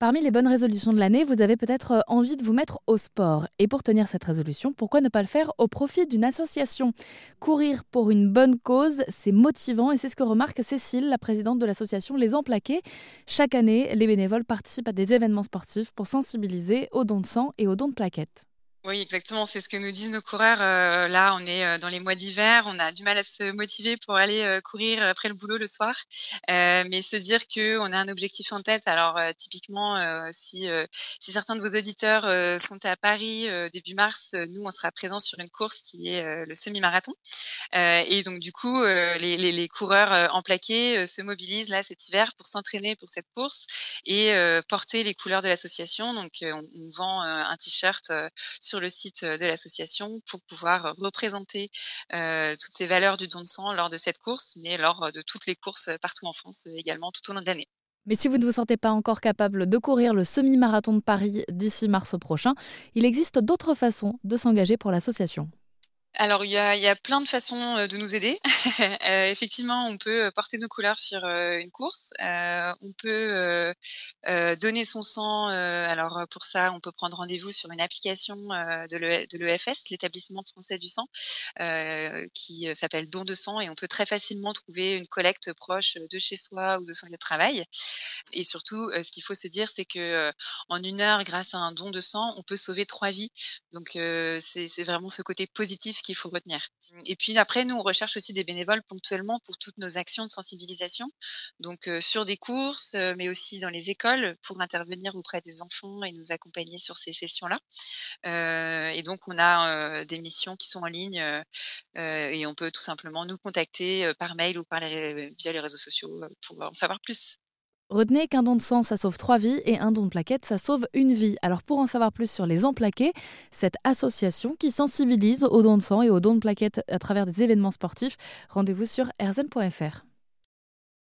Parmi les bonnes résolutions de l'année, vous avez peut-être euh, envie de vous mettre au sport. Et pour tenir cette résolution, pourquoi ne pas le faire au profit d'une association? Courir pour une bonne cause, c'est motivant et c'est ce que remarque Cécile, la présidente de l'association Les Emplaqués. Chaque année, les bénévoles participent à des événements sportifs pour sensibiliser aux dons de sang et aux dons de plaquettes. Oui, exactement. C'est ce que nous disent nos coureurs. Euh, là, on est euh, dans les mois d'hiver. On a du mal à se motiver pour aller euh, courir après le boulot le soir. mais se dire que on a un objectif en tête. Alors, typiquement, si, certains de vos auditeurs sont à Paris début mars, nous, on sera présents sur une course qui est le semi-marathon. et donc, du coup, les, coureurs en plaqué se mobilisent là cet hiver pour s'entraîner pour cette course et porter les couleurs de l'association. Donc, on, on vend un t-shirt sur le site euh, de l'association pour pouvoir représenter euh, toutes ces valeurs du don de sang lors de cette course, mais lors de toutes les courses partout en France également tout au long de l'année. Mais si vous ne vous sentez pas encore capable de courir le semi-marathon de Paris d'ici mars prochain, il existe d'autres façons de s'engager pour l'association. Alors, il y a, y a plein de façons euh, de nous aider. euh, effectivement, on peut euh, porter nos couleurs sur une course. On peut donner son sang. alors, pour ça, on peut prendre rendez-vous sur une application de l'EFS, l'établissement français du sang, qui s'appelle Don de sang. Et on peut très facilement trouver une collecte proche de chez soi ou de son lieu de travail. Et surtout, ce qu'il faut se dire, c'est que en une heure, grâce à un don de sang, on peut sauver trois vies. Donc, c'est vraiment ce côté positif qu'il faut retenir. Et puis après, nous, on recherche aussi des bénévoles ponctuellement pour toutes nos actions de sensibilisation, donc euh, sur des courses, euh, mais aussi dans les écoles pour intervenir auprès des enfants et nous accompagner sur ces sessions-là. Euh, et donc, on a des missions qui sont en ligne et on peut tout simplement nous contacter par mail ou par via les réseaux sociaux pour en savoir plus. Retenez qu'un don de sang, ça sauve trois vies et un don de plaquettes, ça sauve une vie. Alors pour en savoir plus sur les emplaqués, cette association qui sensibilise aux dons de sang et aux dons de plaquettes à travers des événements sportifs, rendez-vous sur erzen.fr.